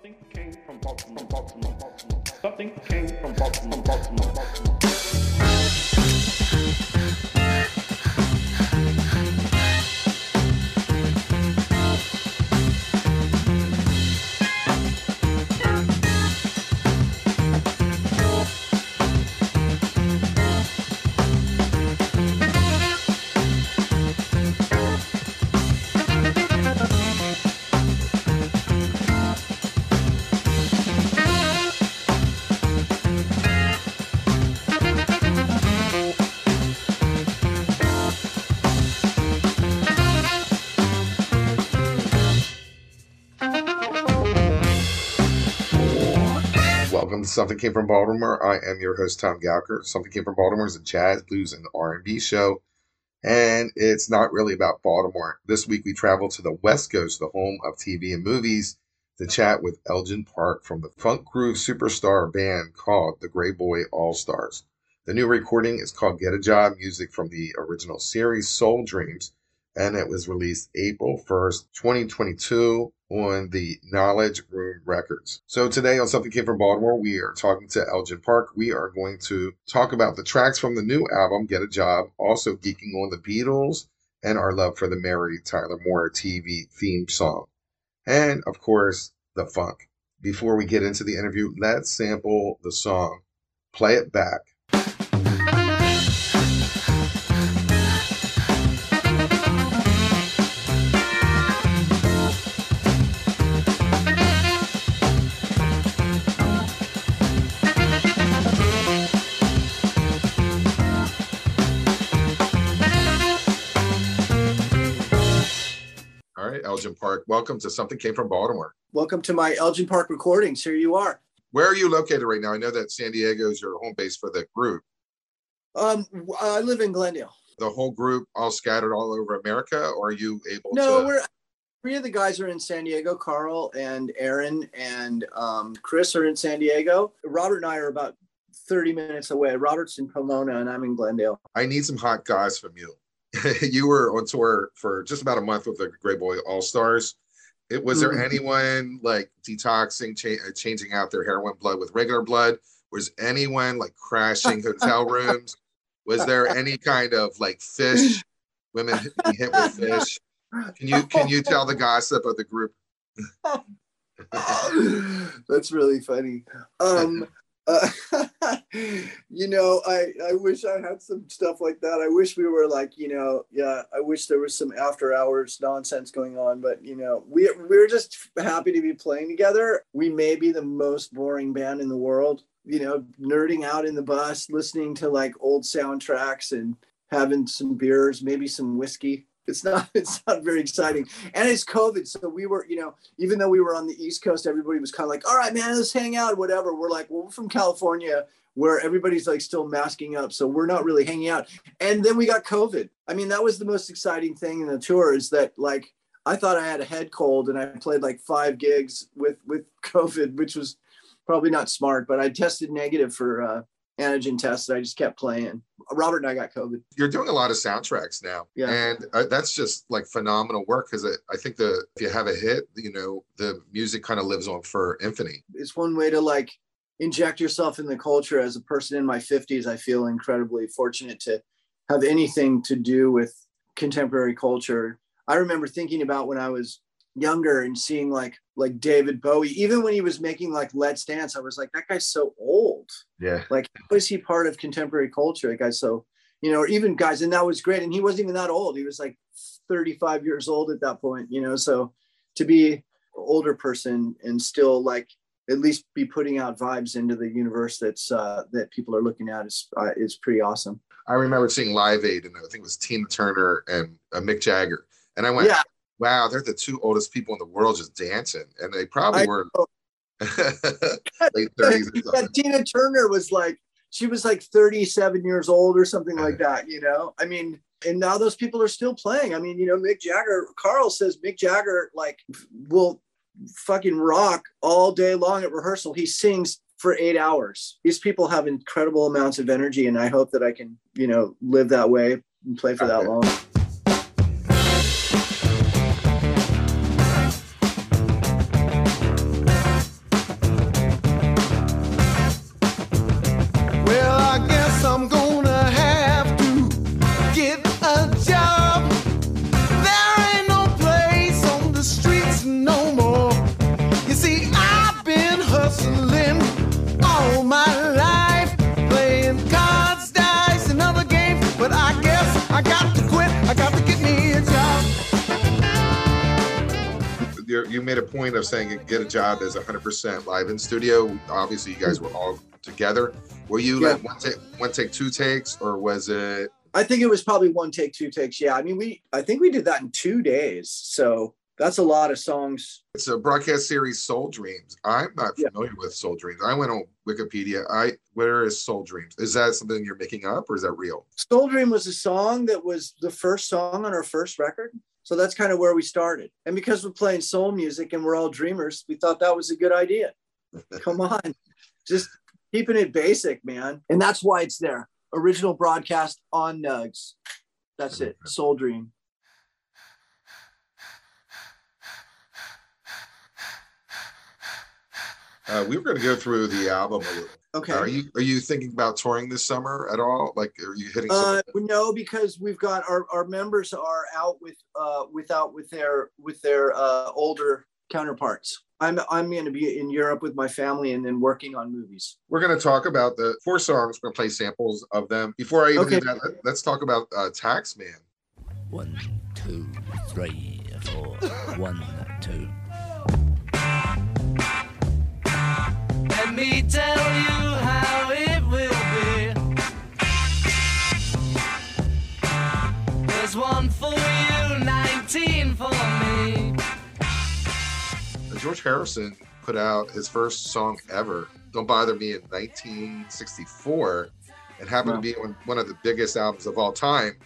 Something came from Baltimore, Baltimore, Baltimore. Something came from Baltimore, Baltimore, Baltimore. Something Came from Baltimore. I am your host Tom Gowker. Something Came from Baltimore is a jazz, blues, and R&B show, and it's not really about Baltimore. This week we travel to the West Coast, the home of TV and movies, to chat with Elgin Park from the funk groove superstar band called the Gray Boy All Stars. The new recording is called Get a Job, music from the original series Soul Dreams, and it was released April 1st, 2022 on the Knowledge Room Records. So today on Something Came from Baltimore, we are talking to Elgin Park. We are going to talk about the tracks from the new album, Get a Job, also geeking on the Beatles and our love for the Mary Tyler Moore TV theme song. And of course, the funk. Before we get into the interview, let's sample the song. Play it back. All right, Elgin Park, welcome to Something Came from Baltimore. Welcome to my Elgin Park recordings. Here you are. Where are you located right now? I know that San Diego is your home base for the group. Um, I live in Glendale. The whole group all scattered all over America, or are you able No, to? we're three of the guys are in San Diego. Karl and Aaron and um, Chris are in San Diego. Robert and I are about 30 minutes away. Robert's in Pomona and I'm in Glendale. I need some hot guys from you. you were on tour for just about a month with the Greyboy Allstars. It was there Mhm. anyone like detoxing, cha- uh, changing out their heroin blood with regular blood? Was anyone like crashing hotel rooms? Was there any kind of like fish, women hit with fish? Can you can you tell the gossip of the group? That's really funny. Um, you know, I, I wish I had some stuff like that. I wish we were like, you know, yeah, I wish there was some after hours nonsense going on, but you know, we, we're just happy to be playing together. We may be the most boring band in the world, you know, nerding out in the bus, listening to like old soundtracks and having some beers, maybe some whiskey. It's not, it's not very exciting and it's COVID. So we were, you know, even though we were on the East Coast, everybody was kind of like, all right, man, let's hang out, whatever. We're like, well, we're from California where everybody's like still masking up. So we're not really hanging out. And then we got COVID. I mean, that was the most exciting thing in the tour is that like, I thought I had a head cold and I played like five gigs with, with COVID, which was probably not smart, but I tested negative for uh, antigen tests. I just kept playing. Robert and I got COVID. You're doing a lot of soundtracks now, Yeah. and uh, that's just like phenomenal work because I think the if you have a hit, you know, the music kind of lives on for infinity. it's one way to like inject yourself in the culture as a person in my 50s i feel incredibly fortunate to have anything to do with contemporary culture i remember thinking about when i was younger and seeing like like david bowie. Even when he was making like let's dance i was like that guy's so old. Yeah. like how is he part of contemporary culture? That guy's so you know or even guys and that was great. And he wasn't even that old. He was like 35 years old at that point you know? So to be an older person and still like at least be putting out vibes into the universe that's uh that people are looking at is uh, is pretty awesome. I remember seeing Live Aid, and I think it was Tina Turner and uh, Mick Jagger, and I went, yeah "Wow, they're the two oldest people in the world just dancing," and they probably I were late thirties. yeah, tina turner was like she was like 37 years old or something like uh-huh. that you know? I mean and now those people are still playing. I mean you know mick jagger Karl says mick jagger like will fucking rock all day long at rehearsal. He sings for eight hours. These people have incredible amounts of energy and i hope that i can you know live that way and play for that long you made a point of saying get a job as 100% live in studio. Obviously, you guys were all together. Were you Yeah. like one take, one take, two takes, or was it? I think it was probably one take, two takes. Yeah, I mean, we I think we did that in two days. So that's a lot of songs. It's a broadcast series, Soul Dreams. I'm not Yeah. familiar with Soul Dreams. I went on Wikipedia. I where is Soul Dreams? Is that something you're making up, or is that real? Soul Dream was a song that was the first song on our first record. So that's kind of where we started. And because we're playing soul music and we're all dreamers, we thought that was a good idea. Come on. Just keeping it basic, man. And that's why it's there. Original broadcast on Nugs. That's it. Soul Dream. Uh, we were going to go through the album a little. Okay. Are you are you thinking about touring this summer at all? Like, are you hitting? Uh, no, because we've got our, our members are out with uh without with their with their uh older counterparts. I'm I'm going to be in Europe with my family and then working on movies. we're going to talk about the four songs. We're going to play samples of them. Before I even Okay. do that, let- let's talk about uh, Taxman. One, two, three, four. One, two. Me tell you how it will be. There's one for you, 19 for me. George Harrison put out his first song ever, "Don't Bother Me" in 1964, and happened Wow. to be on one of the biggest albums of all time.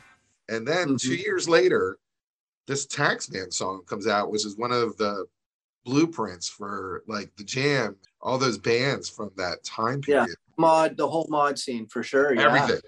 And then Mhm. two years later, this Taxman song comes out, which is one of the blueprints for like the Jam, all those bands from that time period. Yeah. Mod the whole mod scene for sure. Yeah. Everything,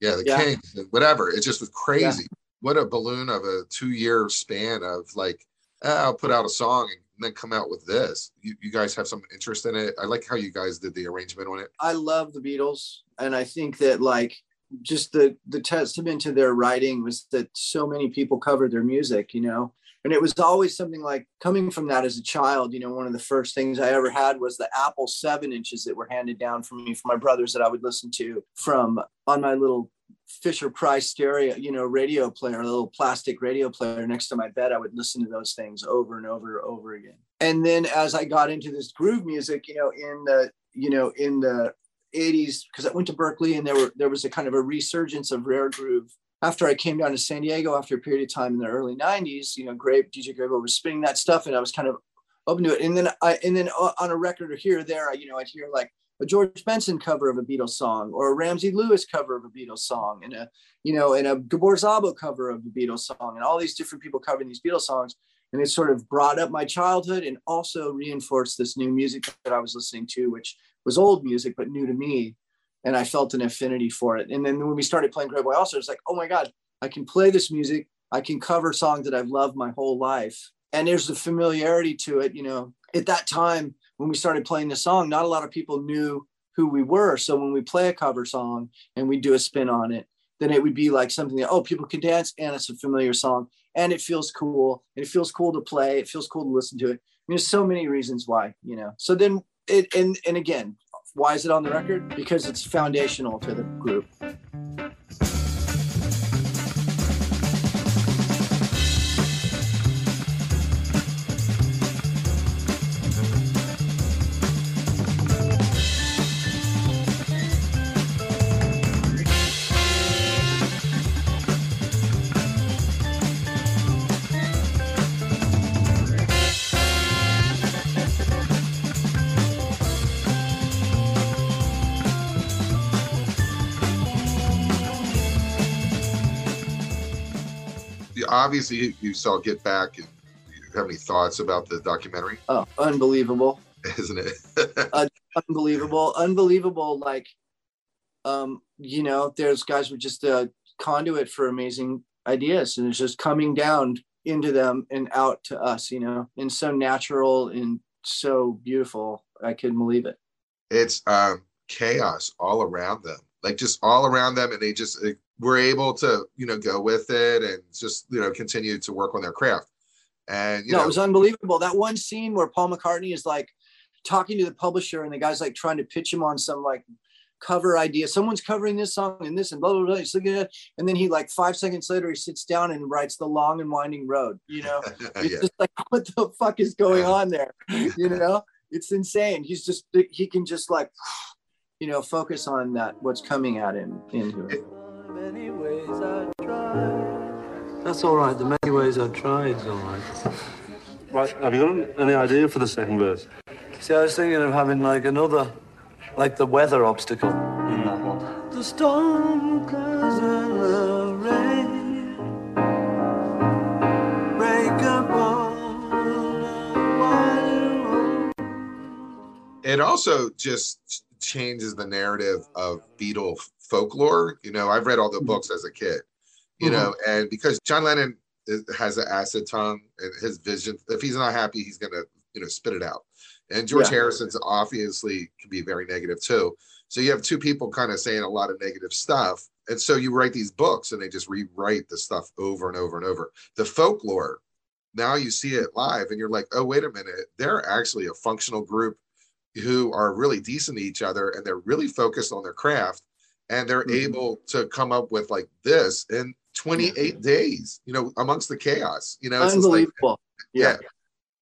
yeah, the Yeah. Kings, and whatever. It just was crazy. What a balloon of a two-year span of like, ah, I'll put out a song and then come out with this. You, you guys have some interest in it. I like how you guys did the arrangement on it. I love the Beatles, and I think that like just the the testament to their writing was that so many people covered their music, you know. And it was always something like coming from that as a child. You know, one of the first things I ever had was the Apple seven inches that were handed down from me from my brothers that I would listen to from on my little Fisher Price stereo, you know, radio player, a little plastic radio player next to my bed. I would listen to those things over and over and over again. And then as I got into this groove music, you know, in the you know in the 80s because I went to Berkeley and there were there was a kind of a resurgence of rare groove after I came down to San Diego after a period of time in the early 90s, you know, Grape, DJ Greyboy was spinning that stuff and I was kind of open to it. And then I and then uh, on a record or here or there, I, you know, I'd hear like a George Benson cover of a Beatles song or a Ramsey Lewis cover of a Beatles song and a, you know, and a Gabor Szabo cover of the Beatles song and all these different people covering these Beatles songs. And it sort of brought up my childhood and also reinforced this new music that I was listening to, which was old music, but new to me and I felt an affinity for it. And then when we started playing Greyboy Stars, it's like, oh my God, I can play this music. I can cover songs that I've loved my whole life. And there's the familiarity to it. You know, at that time when we started playing the song, not a lot of people knew who we were. So when we play a cover song and we do a spin on it, then it would be like something that, oh, people can dance and it's a familiar song and it feels cool. And it feels cool to play. It feels cool to listen to it. I mean, there's so many reasons why, you know. So then it, and, and again, why is it on the record? Because it's foundational to the group. Obviously, you- saw Get Back. And you have any thoughts about the documentary? Oh, unbelievable. Isn't it? unbelievable unbelievable like um you know there's guys were just a conduit for amazing ideas and it's just coming down into them and out to us you know and so natural and so beautiful i couldn't believe it it's um, chaos all around them, like just all around them, and they just uh, were able to, you know, go with it and just, you know, continue to work on their craft. And you no know, it was unbelievable that one scene where paul mccartney is like talking to the publisher and the guy's like trying to pitch him on some like cover idea. Someone's covering this song and this and blah blah blah. He's looking at it, and then he like five seconds later he sits down and writes the long and winding road. You know, it's yeah. just like what the fuck is going on there? You know, it's insane. He's just he can just like you know focus on that what's coming at him into it. Many ways I tried. That's all right. The many ways I tried is all right. Right, have you got any idea for the second verse? See, I was thinking of having like another, like the weather obstacle in that one. The storm clouds and the rain break up on the it also just changes the narrative of Beatle folklore. You know, I've read all the books as a kid, you Mhm. know, and because John Lennon is, has an acid tongue and his vision, if he's not happy, he's gonna, you know, spit it out. And George Yeah. Harrison's obviously can be very negative too. So you have two people kind of saying a lot of negative stuff. And so you write these books and they just rewrite the stuff over and over and over. The folklore, now you see it live and you're like, oh, wait a minute, they're actually a functional group who are really decent to each other and they're really focused on their craft and they're Mhm. able to come up with like this in 28 days, you know, amongst the chaos. You know, it's just like, Unbelievable. yeah.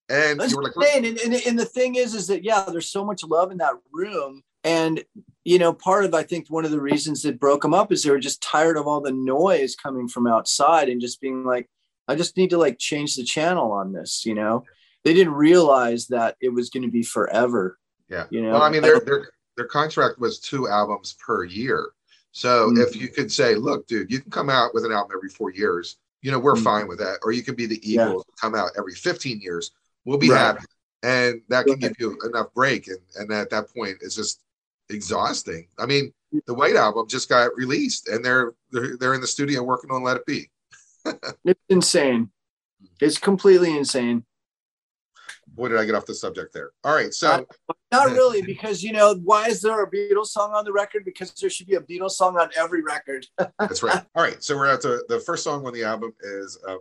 And That's you were like. And, and, and the thing is, is that yeah, there's so much love in that room. And you know, part of I think one of the reasons that broke them up is they were just tired of all the noise coming from outside and just being like, I just need to like change the channel on this, you know. They didn't realize that it was going to be forever. Yeah. You know, well, I mean, their their their contract was two albums per year. So Mhm. if you could say, look, dude, you can come out with an album every four years, you know, we're Mhm. fine with that. Or you could be the Yeah. Eagles, come out every 15 years. We'll be Right. happy. And that can give you enough break. And and at that point, it's just exhausting. I mean, the White Album just got released and they're they're they're in the studio working on Let It Be. It's insane. It's completely insane. Boy, did I get off the subject there. All right. So Not really, because you know, why is there a Beatles song on the record? Because there should be a Beatles song on every record. That's right. All right. So we're at the the first song on the album is uh,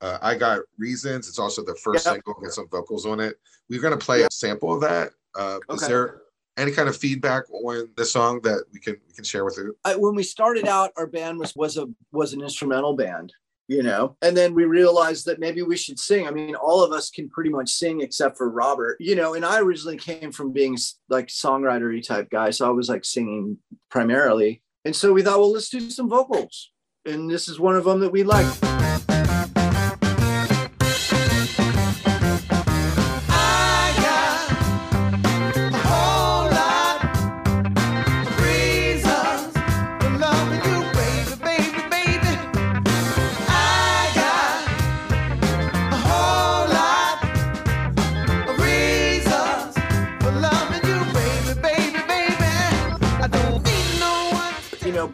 uh, "I Got Reasons." It's also the first Yep. single with some vocals on it. We're going to play Yep. a sample of that. Uh, Is there any kind of feedback on the song that we can we can share with you? I, when we started out, our band was was a was an instrumental band, you know, and then we realized that maybe we should sing. I mean, all of us can pretty much sing except for Robert, you know. And I originally came from being like songwritery type guy, so I was like singing primarily. And so we thought, well, let's do some vocals, and this is one of them that we like.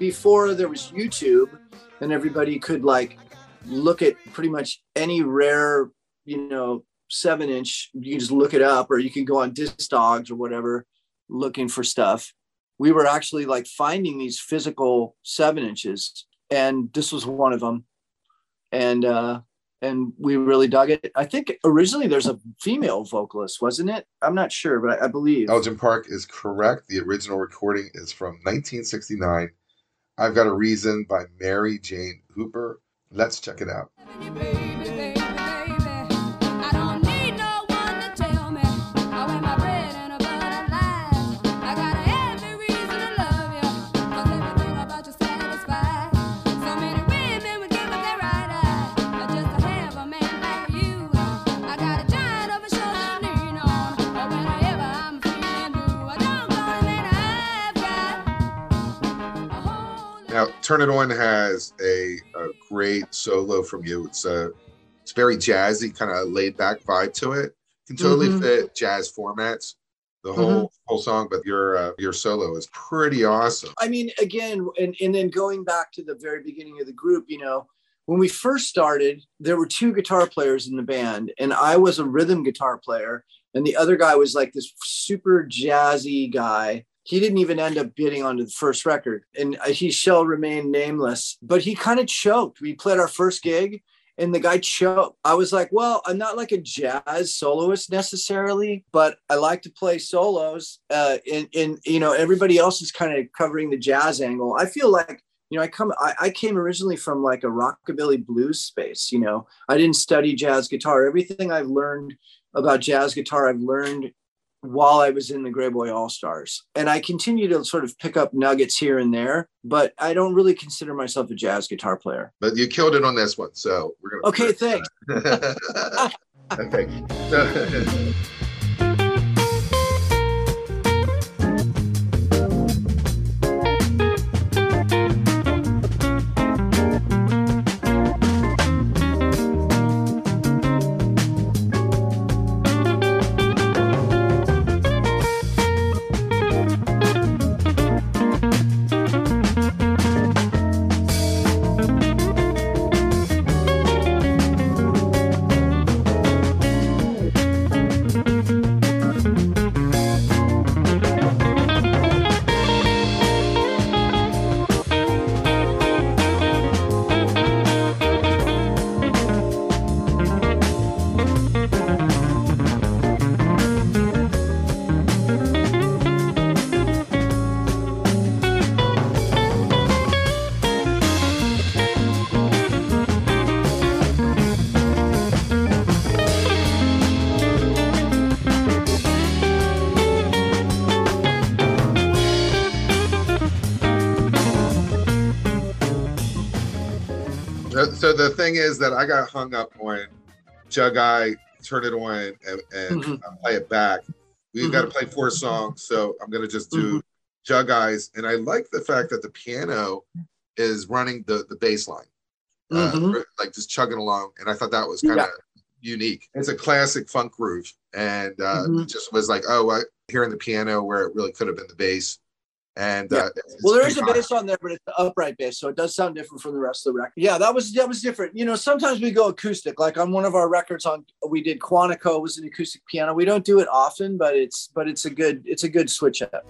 Before there was YouTube and everybody could like look at pretty much any rare, you know, seven inch, you just look it up or you can go on Discogs or whatever looking for stuff. We were actually like finding these physical seven inches and this was one of them. And, uh, and we really dug it. I think originally there's a female vocalist, wasn't it? I'm not sure, but I, I believe. Elgin Park is correct. The original recording is from 1969. I've Got a Reason by Mary Jane Hooper. Let's check it out. Baby, baby, Turn It On has a, a great solo from you. It's a it's very jazzy, kind of laid back vibe to it. Can totally Mhm. fit jazz formats. The whole whole song, but your uh, your solo is pretty awesome. I mean, again, and, and then going back to the very beginning of the group, you know, when we first started, there were two guitar players in the band, and I was a rhythm guitar player, and the other guy was like this super jazzy guy. He didn't even end up bidding onto the first record, and he shall remain nameless. But he kind of choked. We played our first gig, and the guy choked. I was like, well, I'm not like a jazz soloist necessarily, but I like to play solos. Uh, and, and you know, everybody else is kind of covering the jazz angle. I feel like, you know, I come, I, I came originally from like a rockabilly blues space. You know, I didn't study jazz guitar. Everything I've learned about jazz guitar, I've learned while I was in the Greyboy Allstars. And I continue to sort of pick up nuggets here and there, but I don't really consider myself a jazz guitar player. But you killed it on this one, so we're gonna. Okay, thanks. okay. So, so the thing is that I got hung up on Jug Eye, turn it on, and, and Mhm. uh, play it back. we've got to play four songs, so I'm gonna just do Jug Eyes, and I like the fact that the piano is running the the bass line, uh, Mhm. like just chugging along, and I thought that was kind of unique. It's a classic funk groove, and uh, Mhm. it just was like, oh, I, hearing the piano where it really could have been the bass, and Yeah. uh, Well, there is a bass on there, but it's the upright bass, so it does sound different from the rest of the record. Yeah, that was that was different. You know, sometimes we go acoustic. Like on one of our records, on we did Quantico was an acoustic piano. We don't do it often, but it's but it's a good it's a good switch up.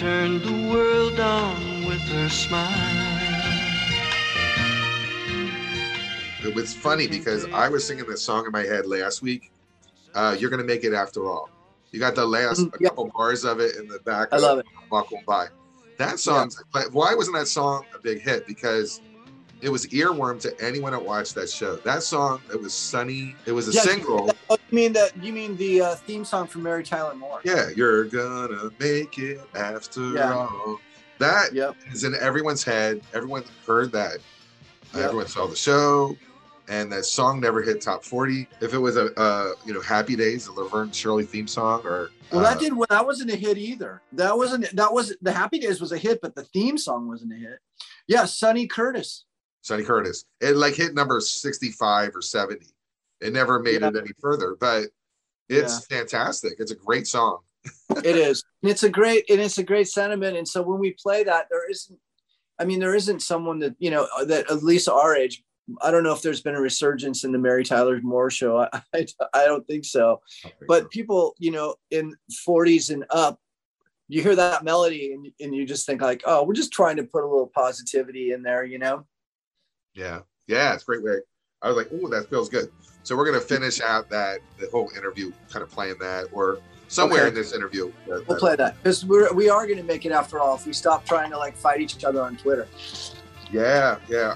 Who can turn the world on with her smile? It was funny because I was singing this song in my head last week. Uh, You're gonna make it after all. You got the last a yeah. couple bars of it in the back. I of love it. Walk on by. That song. Why wasn't that song a big hit? Because it was earworm to anyone that watched that show. That song. It was sunny. It was a Yeah, single. Oh, you mean that? You mean the uh, theme song from Mary Tyler Moore? Yeah, you're gonna make it after Yeah. all. That Yep. is in everyone's head. Everyone heard that. Yep. Everyone saw the show, and that song never hit top forty. If it was a, uh, you know, Happy Days, the Laverne Shirley theme song, or Well, uh, that did. Well, that wasn't a hit either. That wasn't. That was the Happy Days was a hit, but the theme song wasn't a hit. Yeah, Sonny Curtis. Sonny Curtis. It like hit number sixty-five or seventy. It never made Yeah. it any further, but it's fantastic. It's a great song. it is and it's a great and it's a great sentiment and so when we play that there isn't i mean there isn't someone that you know that at least our age i don't know if there's been a resurgence in the mary tyler moore show i, I, I don't think so but people you know in 40s and up you hear that melody and, and you just think like oh we're just trying to put a little positivity in there you know Yeah, yeah, it's a great way. I was like, oh, that feels good. So we're gonna finish out that the whole interview, kind of playing that, or somewhere Okay. in this interview. that- we'll play that because we're we are going to make it after all if we stop trying to like fight each other on twitter Yeah, yeah.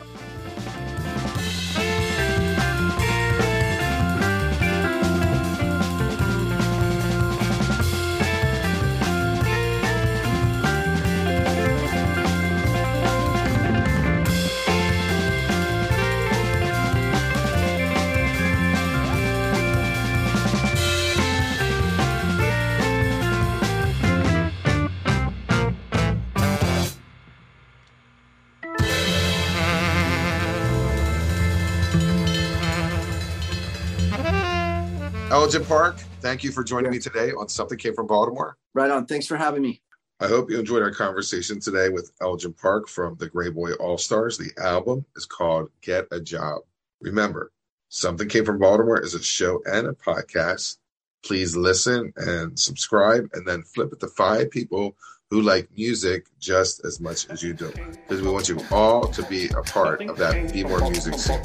Elgin Park, thank you for joining me today on Something Came from Baltimore. Right on. Thanks for having me. I hope you enjoyed our conversation today with Elgin Park from the Greyboy Allstars. The album is called Get a Job. Remember, Something Came from Baltimore is a show and a podcast. Please listen and subscribe, and then flip it to five people who like music just as much as you do. Because we want you all to be a part of that Be More Music scene.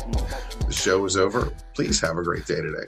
The show is over. Please have a great day today.